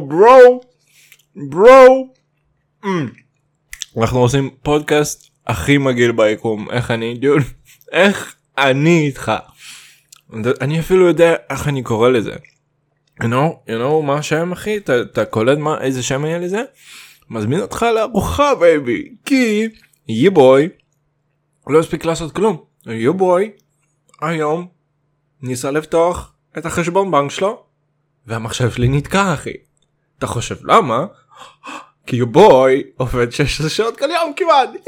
bro, bro. Mm. אנחנו עושים פודקאסט הכי מגעיל ביקום, איך אני, דוד, איך אני איתך. אני אפילו יודע איך אני קורא לזה. you know, you know מה השם אחי? אתה, אתה קולט מה, איזה שם יהיה לזה? מזמין אותך לארוחה baby, כי ya boy לא הספיק לעשות כלום. ya boy היום ניסה לפתוח את החשבון בנק שלו והמחשב שלי נתקע אחי. אתה חושב למה? כי יבוי עובד 16 שעות כל יום כמעט יואו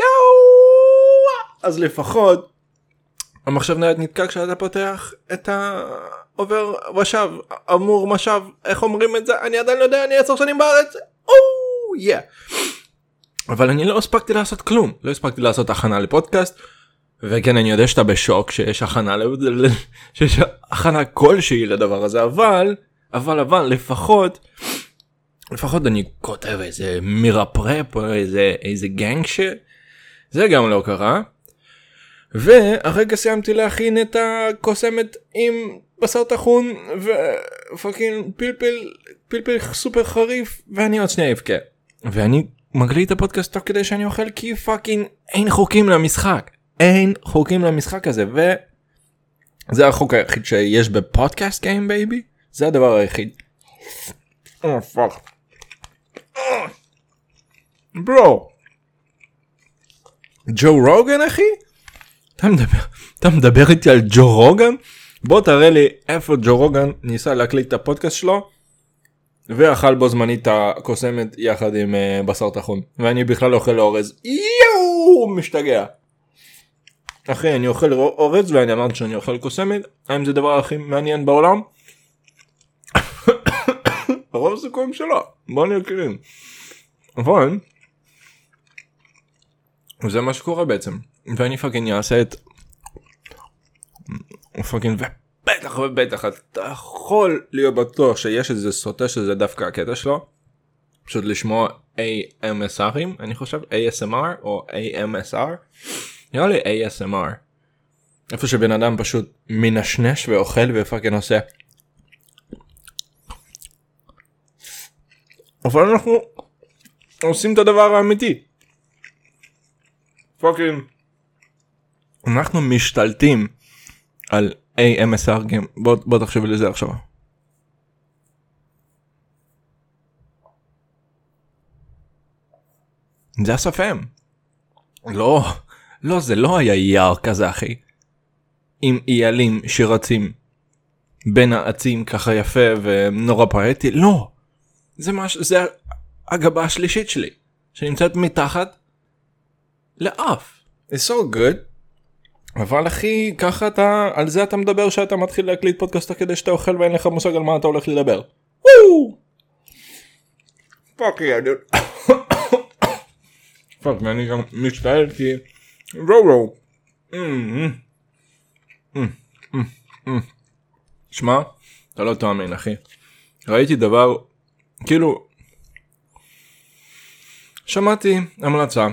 אז לפחות המחשב נייד נתקע כשאתה פותח את העובר ושב אמור משב איך אומרים את זה אני עדיין לא יודע אני עשר שנים בארץ. או יא. אבל אני לא הספקתי לעשות כלום לא הספקתי לעשות הכנה לפודקאסט. וכן אני יודע שאתה בשוק שיש הכנה שיש הכנה כלשהי לדבר הזה אבל אבל אבל לפחות לפחות אני כותב איזה מירפרפ או איזה איזה גנג שזה גם לא קרה. והרגע סיימתי להכין את הקוסמת עם בשר טחון ופאקינג פלפל פלפל סופר חריף ואני עוד שנייה אבכה. ואני מקליט את הפודקאסט תוך כדי שאני אוכל כי fucking אין חוקים למשחק אין חוקים למשחק הזה וזה החוק היחיד שיש בפודקאסט game baby זה הדבר היחיד. bro. ג'ו רוגן אחי? אתה מדבר, אתה מדבר איתי על ג'ו רוגן? בוא תראה לי איפה ג'ו רוגן ניסה להקליט את הפודקאסט שלו ואכל בו זמנית את הקוסמת יחד עם uh, בשר טחון ואני בכלל אוכל אורז יואו משתגע. אחי אני אוכל אורז ואני אמרתי שאני אוכל קוסמת האם זה הדבר הכי מעניין בעולם? רוב הסיכויים שלא בוא נהיה כלים. אבל זה מה שקורה בעצם ואני פאקינג אעשה את fucking ובטח ובטח אתה יכול להיות בטוח שיש איזה סוטה שזה דווקא הקטע שלו. פשוט לשמוע AMSR ים אני חושב ASMR או AMSR. נראה לי ASMR. איפה שבן אדם פשוט מנשנש ואוכל ו fucking עושה. אבל אנחנו עושים את הדבר האמיתי. פאקינג. אנחנו משתלטים על AMSR גיים בוא, בוא תחשבי לזה עכשיו. זה השפם. לא, לא זה לא היה יער כזה אחי. עם איילים שרצים בין העצים ככה יפה ונורא פואטי לא. זה מש... זה הגבה השלישית שלי שנמצאת מתחת לאף. It's so good. אבל אחי ככה אתה על זה אתה מדבר שאתה מתחיל להקליט פודקאסט כדי שאתה אוכל ואין לך מושג על מה אתה הולך לדבר. fuck yeah dude. fuck ואני גם משתעל כי רו רו. שמע אתה לא תאמין אחי. ראיתי דבר כאילו שמעתי המלצה.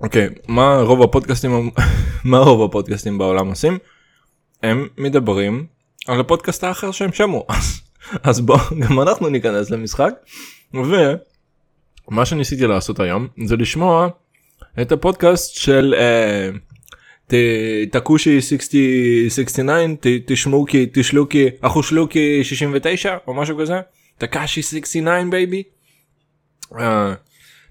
אוקיי מה רוב הפודקאסטים מה רוב הפודקאסטים בעולם עושים? הם מדברים על הפודקאסט האחר שהם שמעו אז, אז בוא גם אנחנו ניכנס למשחק. ומה שניסיתי לעשות היום זה לשמוע את הפודקאסט של uh, תקושי 69 תשמעו כי תשלו כי אחושלו כי 69 או משהו כזה תקשי 69 בייבי.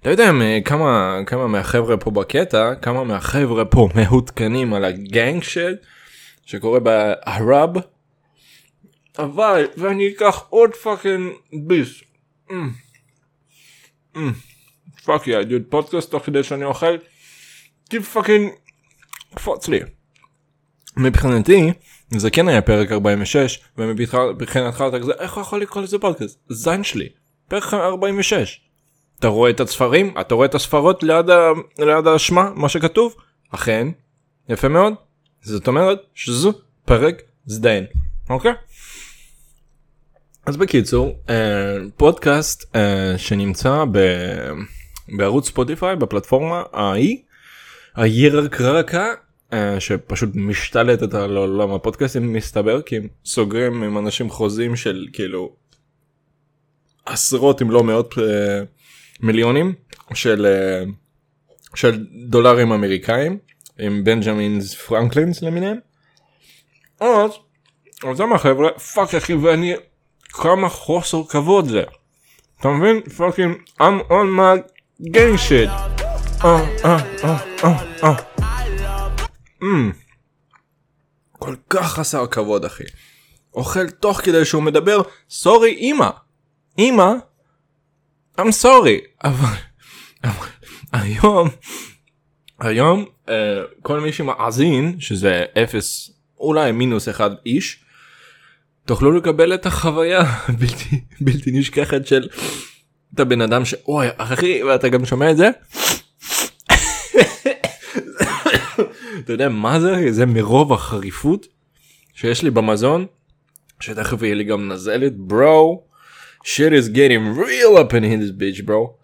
אתה יודע כמה כמה מהחבר'ה פה בקטע כמה מהחבר'ה פה מעודכנים על הגנג של שקורה בערב אבל ואני אקח עוד פאקינג ביס. פאק יא דוד פודקאסט תוך כדי שאני אוכל כי fucking קפוץ לי. מבחינתי זה כן היה פרק 46 ומבחינתך אתה כזה איך הוא יכול לקרוא לזה פודקאסט? זין שלי פרק 46 אתה רואה את הספרים אתה רואה את הספרות ליד, ה... ליד השמה מה שכתוב? אכן יפה מאוד. זאת אומרת שזו פרק זדיין אוקיי. אז בקיצור אה, פודקאסט אה, שנמצא ב... בערוץ ספוטיפיי בפלטפורמה ההיא הירקרקה שפשוט משתלטת על עולם הפודקאסטים מסתבר כי הם סוגרים עם אנשים חוזים של כאילו עשרות אם לא מאות אה, מיליונים של אה, של דולרים אמריקאים עם בנג'מינס פרנקלינס למיניהם. אז אז למה חבר'ה fuck אחי ואני כמה חוסר כבוד זה. אתה מבין? fucking I'm on my gang shit. אה אה אה אה אה. אמ. כל כך חסר כבוד אחי. אוכל תוך כדי שהוא מדבר sorry אמא. אמא. I'm sorry. אבל, אבל היום היום uh, כל מי שמאזין שזה אפס אולי מינוס אחד איש תוכלו לקבל את החוויה בלתי בלתי נשכחת של את הבן אדם שאוי אחי ואתה גם שומע את זה. אתה יודע מה זה זה מרוב החריפות שיש לי במזון שתכף יהיה לי גם נזלת ברו shit is getting real up in his bitch bro.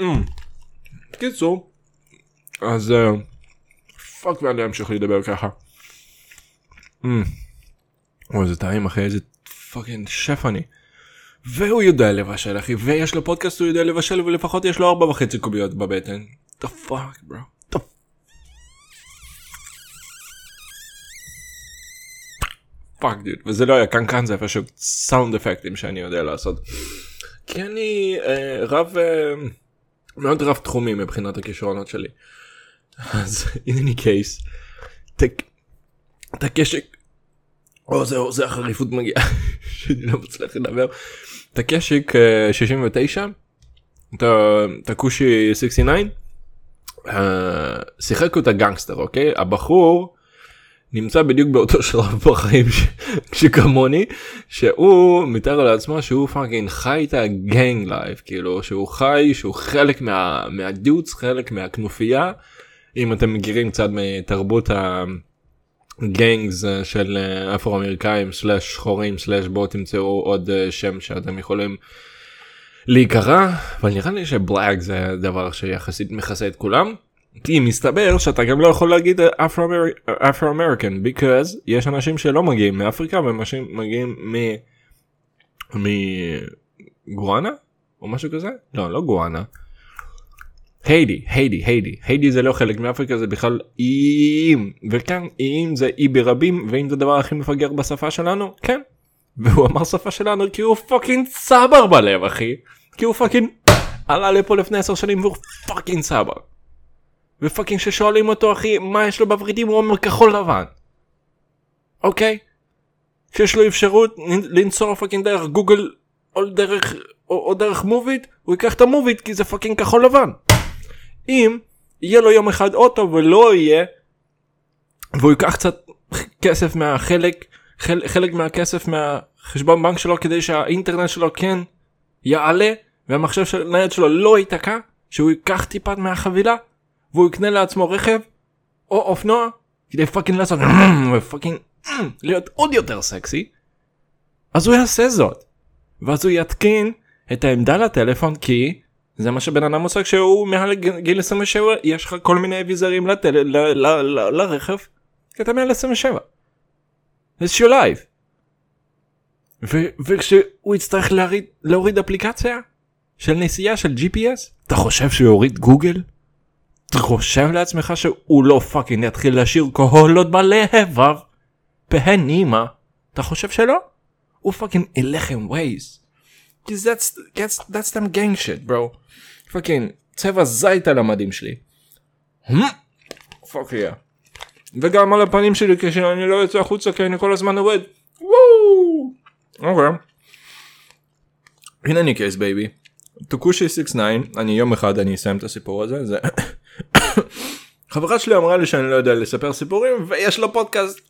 Mm. קיצור אז fuck ואני אמשיך לדבר ככה. Mm. אוי זה טעים אחי איזה fucking שף אני. והוא יודע לבשל אחי ויש לו פודקאסט הוא יודע לבשל ולפחות יש לו ארבע וחצי קוביות בבטן. the fuck bro. fuck dude וזה לא היה קנקן זה פשוט סאונד אפקטים שאני יודע לעשות. כי אני אה, רב אה, מאוד רב תחומי מבחינת הכישרונות שלי. אז in any case את הקשק או זהו זה החריפות מגיעה שאני לא מצליח לדבר את הקשק 69 את הכושי 69 שיחק אותה גנגסטר אוקיי הבחור נמצא בדיוק באותו שלב בחיים שכמוני שהוא מתאר לעצמו שהוא fucking חי את ה gang life כאילו שהוא חי שהוא חלק מה, מהדיוץ חלק מהכנופיה אם אתם מכירים קצת מתרבות הגנגס של אפרו אמריקאים סלאש שחורים סלאש בואו תמצאו עוד שם שאתם יכולים להיקרא אבל נראה לי שבלאג זה דבר שיחסית מכסה את כולם. כי מסתבר שאתה גם לא יכול להגיד אפרו אמריקן because יש אנשים שלא מגיעים מאפריקה ואנשים מגיעים מ... מגואנה או משהו כזה לא לא גואנה. היידי היידי היידי היידי זה לא חלק מאפריקה זה בכלל איים וכאן איים זה אי ברבים ואם זה הדבר הכי מפגר בשפה שלנו כן. והוא אמר שפה שלנו כי הוא fucking צבר בלב אחי כי הוא fucking עלה לפה לפני 10 שנים והוא fucking צבר. ו fucking ששואלים אותו אחי מה יש לו בוורידים הוא אומר כחול לבן. אוקיי? כשיש לו אפשרות לנסוע fucking דרך גוגל או דרך או, או דרך מוביט הוא ייקח את המוביט כי זה fucking כחול לבן. אם יהיה לו יום אחד אוטו ולא יהיה והוא ייקח קצת כסף מהחלק חל, חלק מהכסף מהחשבון בנק שלו כדי שהאינטרנט שלו כן יעלה והמחשב של נייד שלו לא ייתקע שהוא ייקח טיפת מהחבילה והוא יקנה לעצמו רכב או אופנוע כדי fucking לעשות ו fucking להיות עוד יותר סקסי אז הוא יעשה זאת ואז הוא יתקין את העמדה לטלפון כי זה מה שבן אדם עושה כשהוא מעל גיל 27 יש לך כל מיני אביזרים לטל... ל... ל... ל... לרכב כי אתה מעל 27. It's your life. ו... וכשהוא יצטרך להוריד, להוריד אפליקציה של נסיעה של GPS אתה חושב שהוא יוריד גוגל? חושב לעצמך שהוא לא fucking יתחיל לשיר כל עוד בלבב? פנימה. אתה חושב שלא? הוא fucking ילך עם ווייז. כי that's, that's, them gang shit bro. fucking צבע זית על המדים שלי. fuck yeah. וגם על הפנים שלי כשאני לא יוצא החוצה כי אני כל הזמן עובד. וואו. אוקיי. הנה אני case baby. טוקושי 69 אני יום אחד אני אסיים את הסיפור הזה זה חברה שלי אמרה לי שאני לא יודע לספר סיפורים ויש לו פודקאסט.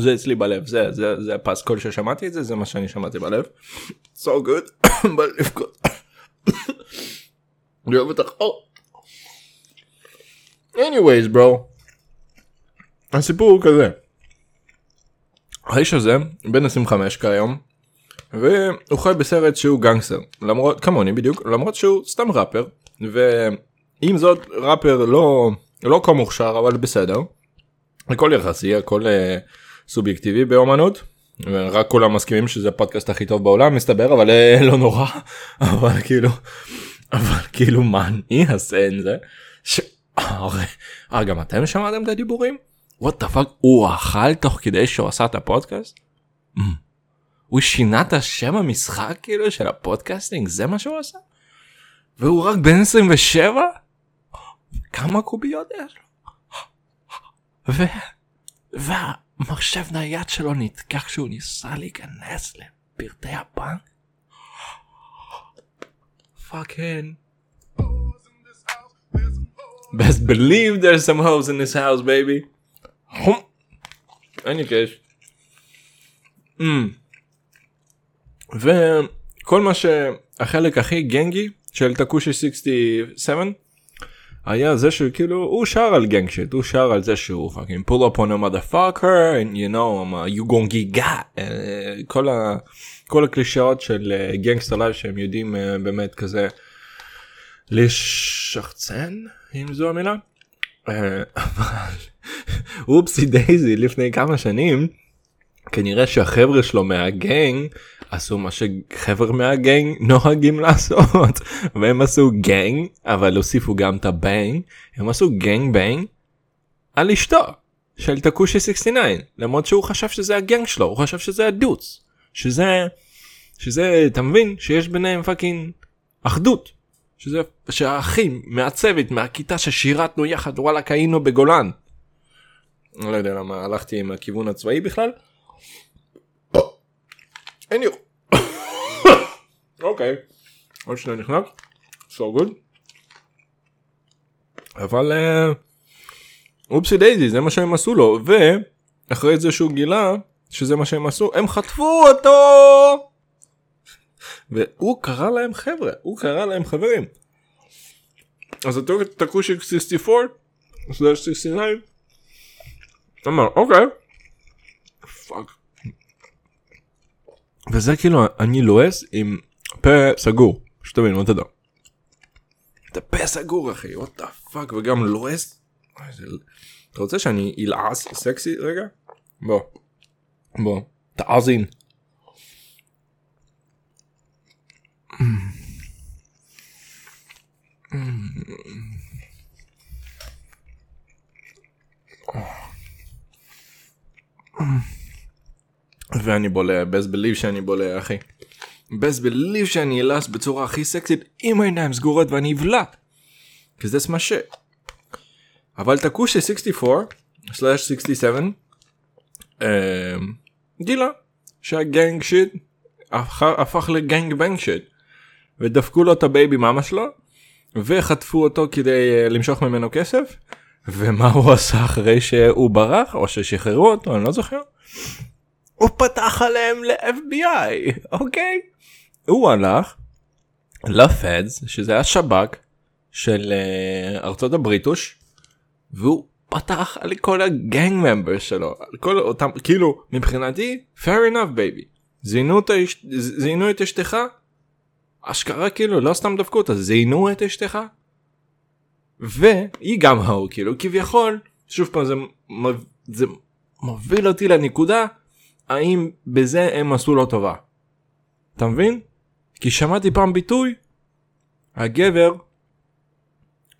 זה אצלי בלב זה זה זה הפסקול ששמעתי את זה זה מה שאני שמעתי בלב. so good. אני אוהב אותך. anyways bro. הסיפור הוא כזה. האיש הזה בן 25 כיום והוא חי בסרט שהוא גנגסטר למרות כמוני בדיוק למרות שהוא סתם ראפר ועם זאת ראפר לא לא כה מוכשר אבל בסדר הכל יחסי הכל אה, סובייקטיבי באומנות. רק כולם מסכימים שזה הפודקאסט הכי טוב בעולם מסתבר אבל אה, לא נורא אבל כאילו אבל כאילו מה אני אעשה עם זה. ש... אה, גם אתם שמעתם את הדיבורים? what the fuck הוא אכל תוך כדי שהוא עשה את הפודקאסט? הוא שינה את השם המשחק כאילו של ה podcasting זה מה שהוא עשה? והוא רק בן 27? כמה קוביות יש לו? ו... והמחשב נייד שלו נתקע כשהוא ניסה להיכנס לפרטי הבנק? fucking. best believe there's some hoes in this house baby. אין לי קש. וכל מה שהחלק הכי גנגי של טקושי 67 היה זה שכאילו הוא שר על gang shit הוא שר על זה שהוא fucking pull up on a motherfucker and you know I'm a, you gon' get uh, כל, ה, כל הקלישאות של gangster uh, life שהם יודעים uh, באמת כזה לשחצן אם זו המילה. אבל oopsie daisy לפני כמה שנים כנראה שהחבר'ה שלו מה gang עשו מה שחבר'ה מה gang נוהגים לעשות והם עשו gang אבל הוסיפו גם את ה bang הם עשו gang bang על אשתו של טקושי 69 למרות שהוא חשב שזה ה gang שלו הוא חשב שזה ה dawgs שזה שזה אתה מבין שיש ביניהם fucking אחדות שזה שהאחים מהצוות מהכיתה ששירתנו יחד וואלכ היינו בגולן. אני לא יודע למה הלכתי עם הכיוון הצבאי בכלל. אין יו. אוקיי. עוד שנייה נכנס. so good. אבל oopsie daisy זה מה שהם עשו לו ואחרי זה שהוא גילה שזה מה שהם עשו הם חטפו אותו והוא קרא להם חבר'ה הוא קרא להם חברים. אז אותו טקושי 64 69 אמר אוקיי. fuck. וזה כאילו אני לועס עם פה סגור שתבין מה. אתה פה סגור אחי what the fuck וגם לועס. אתה רוצה שאני אלעס סקסי רגע? בוא. בוא. תאזין. ואני בולע, best believe שאני בולע אחי. Best believe שאני אלעס בצורה הכי סקסית עם העיניים סגורות ואני אבלע. כי זה מה ש... אבל תקושי 64/67 גילה שה gang shit הפך ל gang bang shit ודפקו לו את ה baby mama שלו וחטפו אותו כדי uh, למשוך ממנו כסף ומה הוא עשה אחרי שהוא ברח או ששחררו אותו אני לא זוכר. הוא פתח עליהם ל-FBI אוקיי. הוא הלך לפדס שזה השב"כ של uh, ארצות הבריטוש והוא פתח על כל הגנג ממבר שלו על כל אותם כאילו מבחינתי fair enough baby זינו את, זינו את אשתך אשכרה כאילו לא סתם דפקו אותה זיינו את אשתך והיא גם ההוא כאילו כביכול שוב פעם זה, זה מוביל אותי לנקודה האם בזה הם עשו לו טובה. אתה מבין? כי שמעתי פעם ביטוי הגבר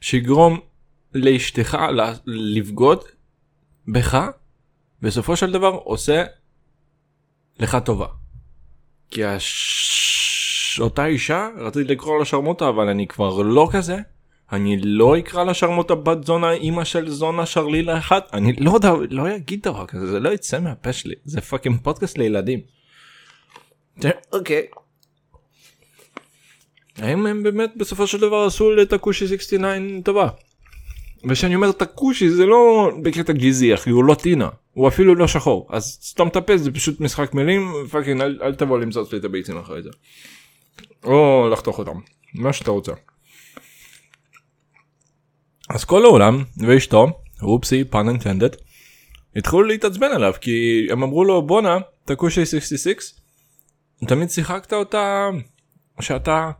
שיגרום לאשתך לבגוד בך בסופו של דבר עושה לך טובה. כי הש... אותה אישה רציתי לקרוא לה שרמוטה אבל אני כבר לא כזה אני לא אקרא לה שרמוטה בת זונה אימא של זונה שרלילה אחת אני לא יודע לא אגיד דבר כזה זה לא יצא מהפה שלי זה fucking פודקאסט לילדים. אוקיי. האם הם באמת בסופו של דבר עשו לטקושי 69 טובה. וכשאני אומר טקושי זה לא בקטע גזעי אחי הוא לטינה הוא אפילו לא שחור אז סתום את הפה זה פשוט משחק מילים פאקינג אל, אל תבוא למצוץ לי את הביצים אחרי זה. או לחתוך אותם מה שאתה רוצה. אז כל העולם ואשתו אופסי פן אינטנדד התחילו להתעצבן עליו כי הם אמרו לו בואנה טקושי 66 תמיד שיחקת אותה שאתה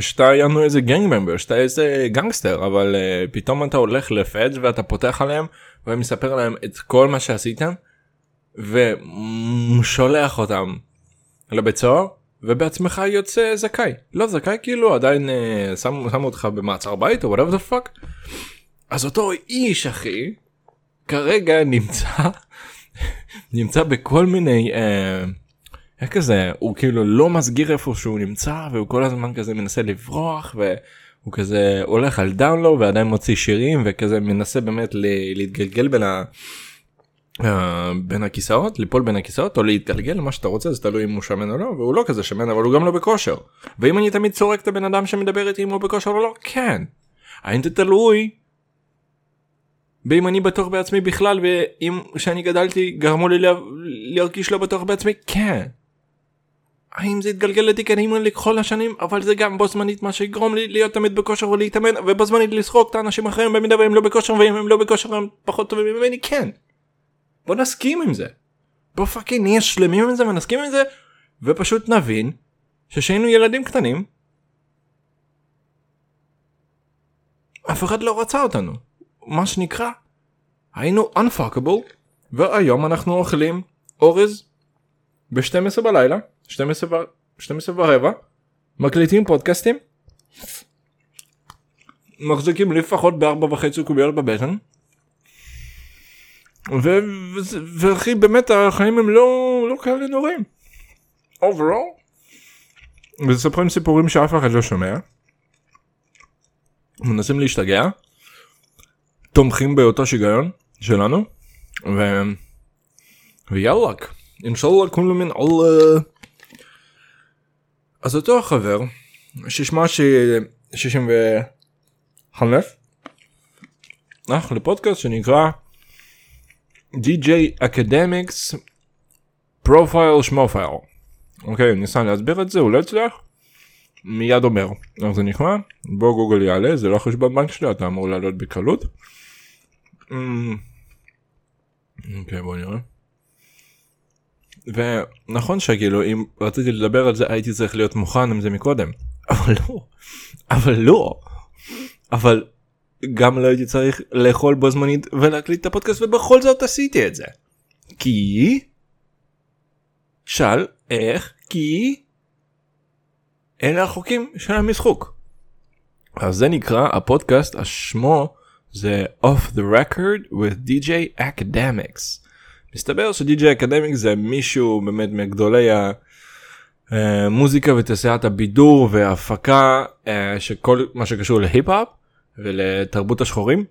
שאתה יענו איזה גנג ממבר שאתה איזה גנגסטר אבל uh, פתאום אתה הולך לפדג' ואתה פותח עליהם ומספר להם את כל מה שעשיתם ושולח אותם לבית סוהר ובעצמך יוצא זכאי לא זכאי כאילו עדיין uh, שמו, שמו אותך במעצר בית או whatever the fuck. אז אותו איש אחי כרגע נמצא נמצא בכל מיני. Uh, איך כזה הוא כאילו לא מסגיר איפה שהוא נמצא והוא כל הזמן כזה מנסה לברוח והוא כזה הולך על דאונלו ועדיין מוציא שירים וכזה מנסה באמת להתגלגל בין, ה... אה, בין הכיסאות ליפול בין הכיסאות או להתגלגל מה שאתה רוצה זה תלוי אם הוא שמן או לא והוא לא כזה שמן אבל הוא גם לא בכושר ואם אני תמיד צורק את הבן אדם שמדבר איתי אם הוא בכושר או לא כן. האם זה תלוי ואם אני בטוח בעצמי בכלל ואם כשאני גדלתי גרמו לי להרגיש לא בטוח בעצמי כן. האם זה יתגלגל לתיק האימון לכל השנים אבל זה גם בו זמנית מה שיגרום לי להיות תמיד בכושר ולהתאמן ובו זמנית לשחוק את האנשים האחרים במידה והם לא בכושר ואם הם לא בכושר הם פחות טובים ממני כן. בוא נסכים עם זה. בוא פאקינג נהיה שלמים עם זה ונסכים עם זה ופשוט נבין שכשהיינו ילדים קטנים אף אחד לא רצה אותנו מה שנקרא היינו unfuckable והיום אנחנו אוכלים אורז ב-12 בלילה 12, 12 ורבע, מקליטים פודקאסטים, מחזיקים לפחות בארבע וחצי קוביות בבטן, ואחי באמת החיים הם לא, לא כאלה נוראים. overall. ומספרים סיפורים שאף אחד לא שומע. מנסים להשתגע. תומכים באותו שיגיון שלנו. ו... ויאללה. אינשאללה כולו מן אללה. אז אותו החבר ששמה ש... 65 הלך לפודקאסט שנקרא DJ Academics Profile שמופייל. אוקיי ניסה להסביר את זה הוא לא הצליח. מיד אומר איך זה נשמע בוא גוגל יעלה זה לא חשבון בנק שלי אתה אמור לעלות בקלות. אמ, אוקיי בוא נראה. ונכון שכאילו אם רציתי לדבר על זה הייתי צריך להיות מוכן עם זה מקודם אבל לא אבל לא אבל גם לא הייתי צריך לאכול בו זמנית ולהקליט את הפודקאסט ובכל זאת עשיתי את זה. כי שאל איך כי אלה החוקים של המשחוק. אז זה נקרא הפודקאסט השמו זה off the record with DJ academics. מסתבר שדי.ג'יי אקדמיק זה מישהו באמת מגדולי המוזיקה ותעשיית הבידור וההפקה אה, שכל מה שקשור להיפ-הופ ולתרבות השחורים.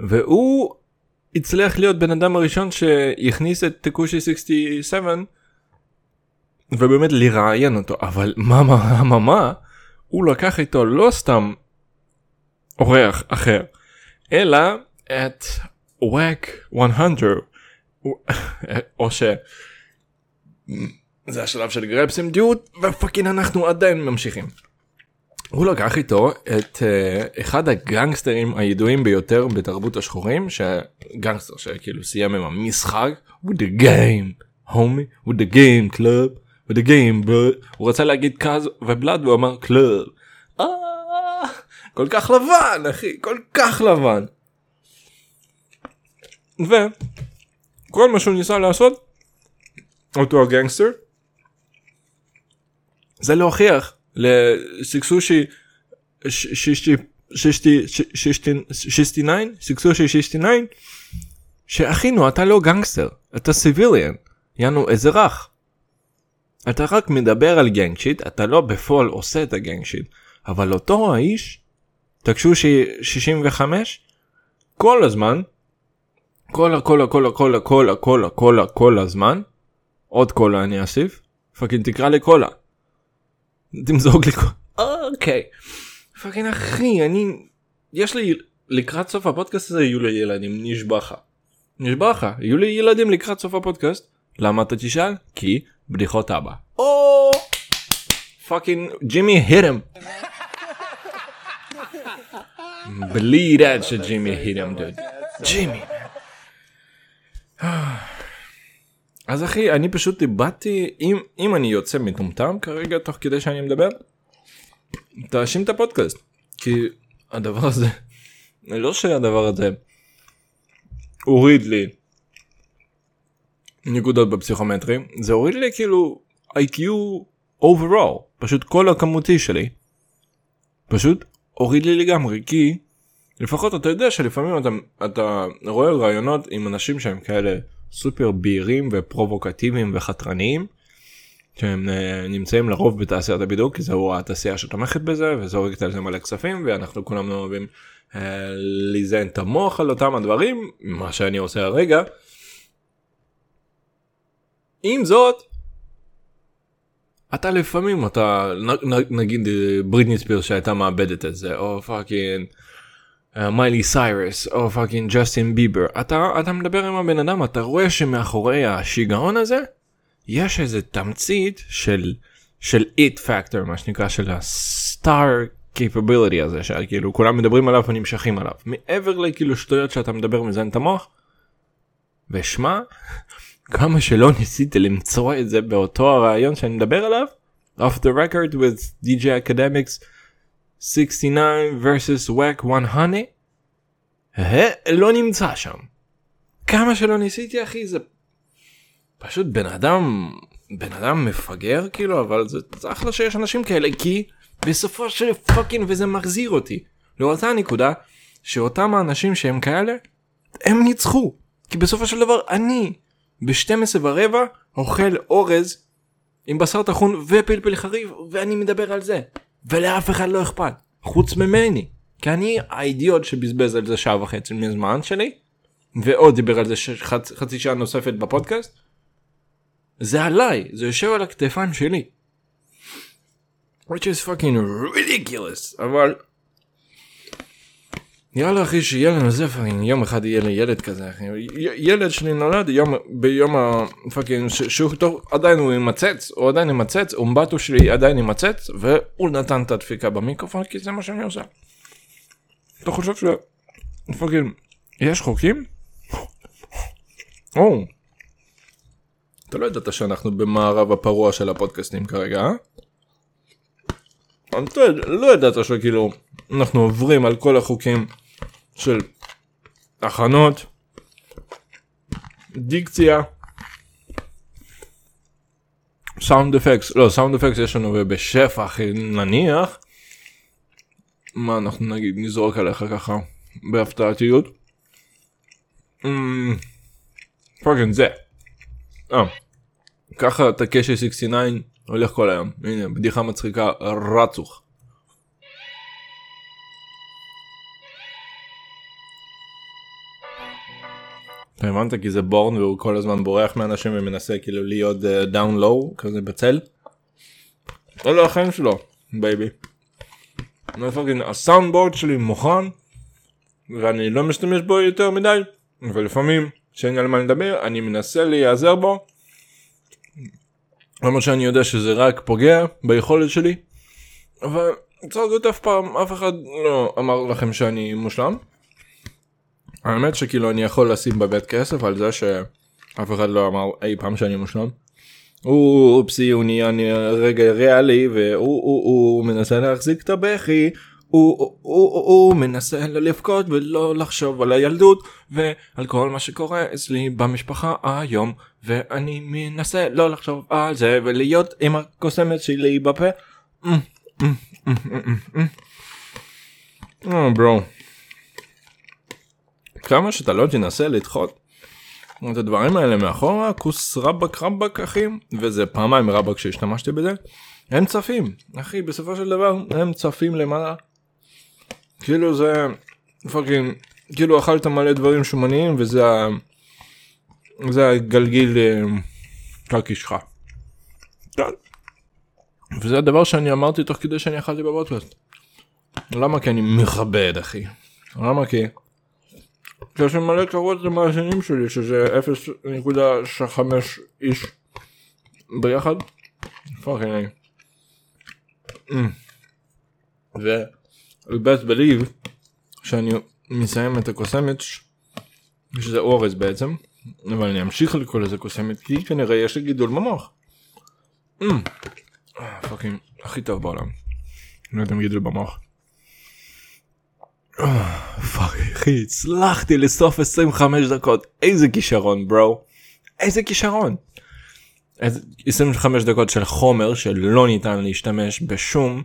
והוא הצליח להיות בן אדם הראשון שהכניס את טקושי 67 ובאמת לראיין אותו. אבל מה מה מה מה? הוא לקח איתו לא סתם אורח אחר אלא את וואק 100 או ש... זה השלב של גרפסים dude ו fucking אנחנו עדיין ממשיכים. הוא לקח איתו את uh, אחד הגנגסטרים הידועים ביותר בתרבות השחורים שגנגסטר שכאילו סיים עם המשחק with the game homie with the game club with the game blood הוא רצה להגיד cuz ו blood והוא אמר club. אה, כל כך לבן אחי כל כך לבן. ו... כל מה שהוא ניסה לעשות אותו הגנגסטר זה להוכיח לסקסושי 69 סקסושי 69 שאחינו אתה לא גנגסטר אתה civilian יענו אזרח. אתה רק מדבר על gang shit אתה לא בפועל עושה את ה gang shit אבל אותו האיש תקשו 65 כל הזמן קולה קולה קולה קולה קולה קולה קולה קולה זמן עוד קולה אני אוסיף fucking תקרא לי קולה. תמזוג לי קולה. אוקיי. fucking אחי אני יש לי לקראת סוף הפודקאסט הזה יהיו לי ילדים נשבע לך. נשבע לך יהיו לי ילדים לקראת סוף הפודקאסט. למה אתה תשאל? כי בדיחות אבא. או פאקינג ג'ימי הירם. בלי that שג'ימי הירם דוד. ג'ימי. אז אחי אני פשוט איבדתי אם אם אני יוצא מטומטם כרגע תוך כדי שאני מדבר תאשים את הפודקאסט. כי הדבר הזה, לא שהדבר הזה הוריד לי נקודות בפסיכומטרי, זה הוריד לי כאילו IQ overall, פשוט כל הכמותי שלי, פשוט הוריד לי לגמרי, כי לפחות אתה יודע שלפעמים אתה, אתה רואה רעיונות עם אנשים שהם כאלה סופר בהירים ופרובוקטיביים וחתרניים, שהם uh, נמצאים לרוב בתעשיית הבידוק כי זהו התעשייה שתומכת בזה וזורקת על זה מלא כספים ואנחנו כולנו אוהבים uh, לזיין את המוח על אותם הדברים מה שאני עושה הרגע. עם זאת אתה לפעמים אתה נגיד אה, בריטני ספירס שהייתה מאבדת את זה או פאקינג מיילי סיירס או fucking ג'סטין ביבר אתה מדבר עם הבן אדם אתה רואה שמאחורי השיגעון הזה יש איזה תמצית של של it factor מה שנקרא של ה-star capability הזה שכאילו כולם מדברים עליו ונמשכים עליו מעבר לכאילו שטויות שאתה מדבר מזיין את המוח. ושמע כמה שלא ניסיתי למצוא את זה באותו הרעיון שאני מדבר עליו off the record with DJ Academics 69 versus WAC 100 לא נמצא שם. כמה שלא ניסיתי אחי זה פשוט בן אדם בן אדם מפגר כאילו אבל זה אחלה שיש אנשים כאלה כי בסופו של פאקינג וזה מחזיר אותי לאותה נקודה שאותם האנשים שהם כאלה הם ניצחו. כי בסופו של דבר אני ב-12 ורבע אוכל אורז עם בשר טחון ופלפל חריף ואני מדבר על זה ולאף אחד לא אכפת חוץ ממני כי אני האידיוט שבזבז על זה שעה וחצי מזמן שלי ועוד דיבר על זה חצ... חצי שעה נוספת בפודקאסט זה עליי, זה יושב על הכתפיים שלי. which is fucking ridiculous, אבל... לי אחי שיהיה לנו זה פאקינג יום אחד יהיה לי ילד כזה אחי ילד שלי נולד יום ביום הפאקינג שהוא טוב עדיין הוא ימצץ הוא עדיין ימצץ אומבטו שלי עדיין ימצץ והוא נתן את הדפיקה במיקרופון כי זה מה שאני עושה. אתה חושב שפאקינג יש חוקים? או. אתה לא ידעת שאנחנו במערב הפרוע של הפודקאסטים כרגע, אה? אתה לא ידעת שכאילו אנחנו עוברים על כל החוקים של הכנות, דיקציה, סאונד אפקס, לא סאונד אפקס יש לנו בשפע אחי נניח, מה אנחנו נגיד נזרוק עליך ככה בהפתעתיות, fucking זה. אה, ככה טקאשי 69 הולך כל היום. הנה, בדיחה מצחיקה רצח. הבנת כי זה בורן והוא כל הזמן בורח מאנשים ומנסה כאילו להיות down uh, low כזה בצל. אלה החיים שלו baby. ה sound board שלי מוכן ואני לא משתמש בו יותר מדי ולפעמים שאין על מה לדבר אני מנסה להיעזר בו. למרות שאני יודע שזה רק פוגע ביכולת שלי. אבל זאת אף פעם אף אחד לא אמר לכם שאני מושלם. האמת שכאילו אני יכול לשים בבית כסף על זה שאף אחד לא אמר אי פעם שאני מושלם. הוא אופסי הוא נהיה רגע ריאלי והוא הוא, הוא מנסה להחזיק את הבכי הוא, הוא, הוא, הוא מנסה לבכות ולא לחשוב על הילדות ועל כל מה שקורה אצלי במשפחה היום ואני מנסה לא לחשוב על זה ולהיות עם הקוסמת שלי בפה. ברו. כמה שאתה לא תנסה לדחות את הדברים האלה מאחורה כוס רבק רבק אחי וזה פעמיים רבק שהשתמשתי בזה הם צפים אחי בסופו של דבר הם צפים למעלה כאילו זה פאקינג כאילו אכלת מלא דברים שומניים וזה. זה הגלגיל קקי שלך. וזה הדבר שאני אמרתי תוך כדי שאני אכלתי בבודקאסט. למה כי אני מכבד אחי. למה כי. יש לי מלא כבוד למאזינים שלי שזה 0.5 איש ביחד. fucking. ו... best believe שאני מסיים את הכוסמת שזה אורז בעצם אבל אני אמשיך לקרוא לזה כוסמת כי כנראה יש לי גידול במוח. fucking הכי טוב בעולם. לא יודע אם יש גידול במוח. fuck אחי הצלחתי לסוף 25 דקות איזה כישרון bro איזה כישרון. 25 דקות של חומר שלא ניתן להשתמש בשום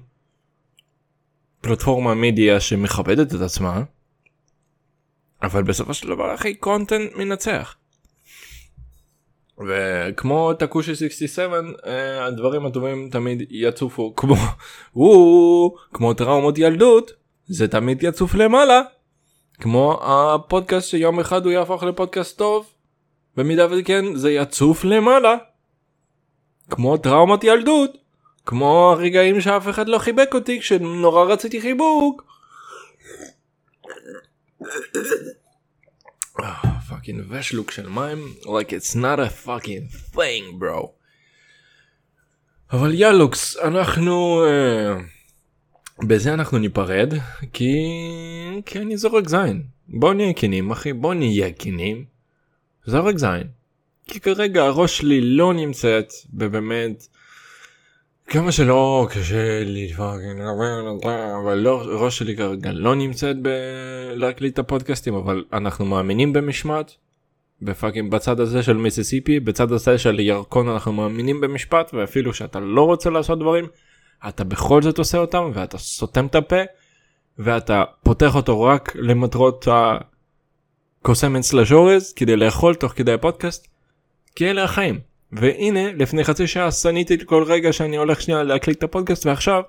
פלטפורמה מדיה שמכבדת את עצמה אבל בסופו של דבר אחי קונטנט מנצח. וכמו טקושי 67 אה, הדברים הטובים תמיד יצופו כמו כמו טראומות ילדות זה תמיד יצוף למעלה כמו הפודקאסט שיום אחד הוא יהפוך לפודקאסט טוב במידה וכן זה יצוף למעלה כמו טראומות ילדות כמו הרגעים שאף אחד לא חיבק אותי כשנורא רציתי חיבוק. fucking ושלוק של מים like it's not a fucking thing bro. אבל יאלוקס אנחנו uh, בזה אנחנו ניפרד כי כי אני זורק זין. בוא נהיה כנים אחי בוא נהיה כנים. זורק זין. כי כרגע הראש שלי לא נמצאת ובאמת כמה שלא קשה לי אבל לא ראש שלי כרגע לא נמצאת בלהקליט את הפודקאסטים אבל אנחנו מאמינים במשמעת בפאקינג בצד הזה של מיסיסיפי בצד הזה של ירקון אנחנו מאמינים במשפט ואפילו שאתה לא רוצה לעשות דברים אתה בכל זאת עושה אותם ואתה סותם את הפה ואתה פותח אותו רק למטרות הקוסם אצל אורז כדי לאכול תוך כדי הפודקאסט כי אלה החיים. והנה לפני חצי שעה שנאתי כל רגע שאני הולך שנייה להקליט את הפודקאסט ועכשיו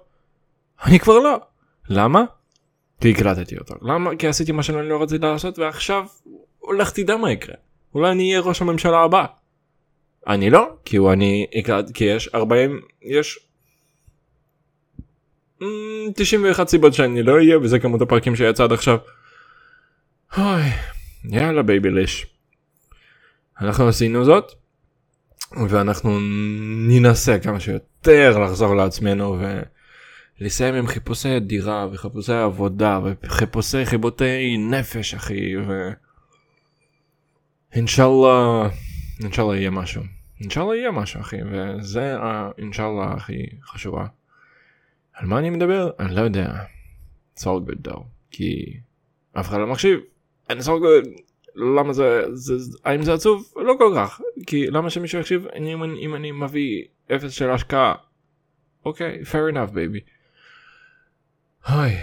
אני כבר לא. למה? כי הקלטתי אותו. למה? כי עשיתי מה שאני לא רציתי לעשות ועכשיו הולך תדע מה יקרה. אולי אני אהיה ראש הממשלה הבא. אני לא כי הוא אני כי יש 40 יש 91 mm, סיבות שאני לא אהיה וזה כמות הפרקים שיצא עד עכשיו. אוי, יאללה בייביליש. אנחנו עשינו זאת ואנחנו ננסה כמה שיותר לחזור לעצמנו ולסיים עם חיפושי דירה וחיפושי עבודה וחיפושי חיבוטי נפש אחי ו... אינשאללה אינשאללה יהיה משהו אינשאללה יהיה משהו אחי וזה האינשאללה הכי חשובה. על מה אני מדבר? אני לא יודע. Good though כי אף אחד לא מקשיב. All good. למה זה, זה האם זה עצוב לא כל כך כי למה שמישהו יקשיב אם, אם אני מביא אפס של השקעה אוקיי fair enough baby. היי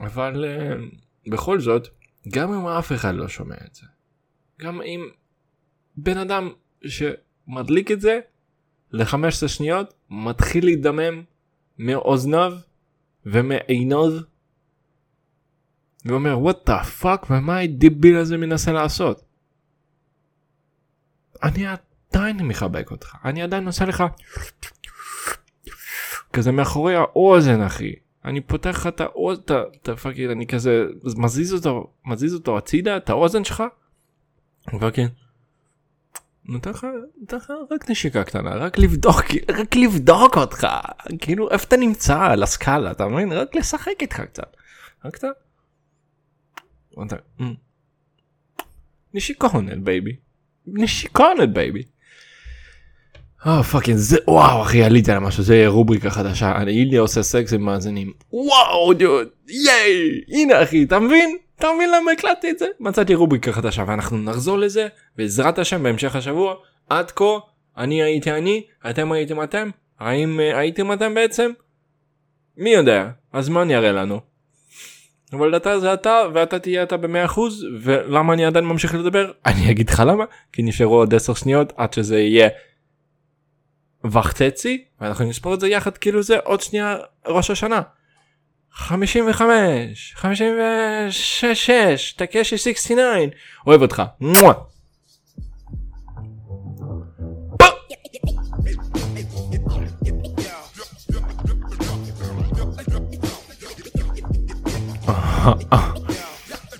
אבל uh, בכל זאת גם אם אף אחד לא שומע את זה גם אם בן אדם שמדליק את זה ל-15 שניות מתחיל להידמם מאוזניו ומעיניו ואומר what the fuck ומה הדיביל הזה מנסה לעשות. אני עדיין מחבק אותך אני עדיין עושה לך כזה מאחורי האוזן אחי אני פותח לך את האוזן את ה fucking אני כזה מזיז אותו מזיז אותו הצידה את האוזן שלך. ו fucking. נותן לך, נותן לך רק נשיקה קטנה רק לבדוק רק לבדוק אותך כאילו איפה אתה נמצא על הסקאלה אתה מבין רק לשחק איתך קצת. רק קצת. נשיקונת baby. נשיקונת baby. אה fucking זה וואו אחי עליתי על משהו זה רובריקה חדשה אני איליה עושה סקס עם מאזינים וואו דוד ייי הנה אחי אתה מבין אתה מבין למה הקלטתי את זה? מצאתי רובריקה חדשה ואנחנו נחזור לזה בעזרת השם בהמשך השבוע. עד כה אני הייתי אני אתם הייתם אתם. האם uh, הייתם אתם בעצם? מי יודע? הזמן יראה לנו. אבל אתה זה אתה ואתה תהיה אתה במאה אחוז ולמה אני עדיין ממשיך לדבר? אני אגיד לך למה כי נשארו עוד 10 שניות עד שזה יהיה וחצי ואנחנו נספור את זה יחד כאילו זה עוד שנייה ראש השנה. 55 56 6 תקשי 69 אוהב אותך. מואה.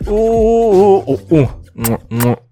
Ooh, ooh, ooh, ooh.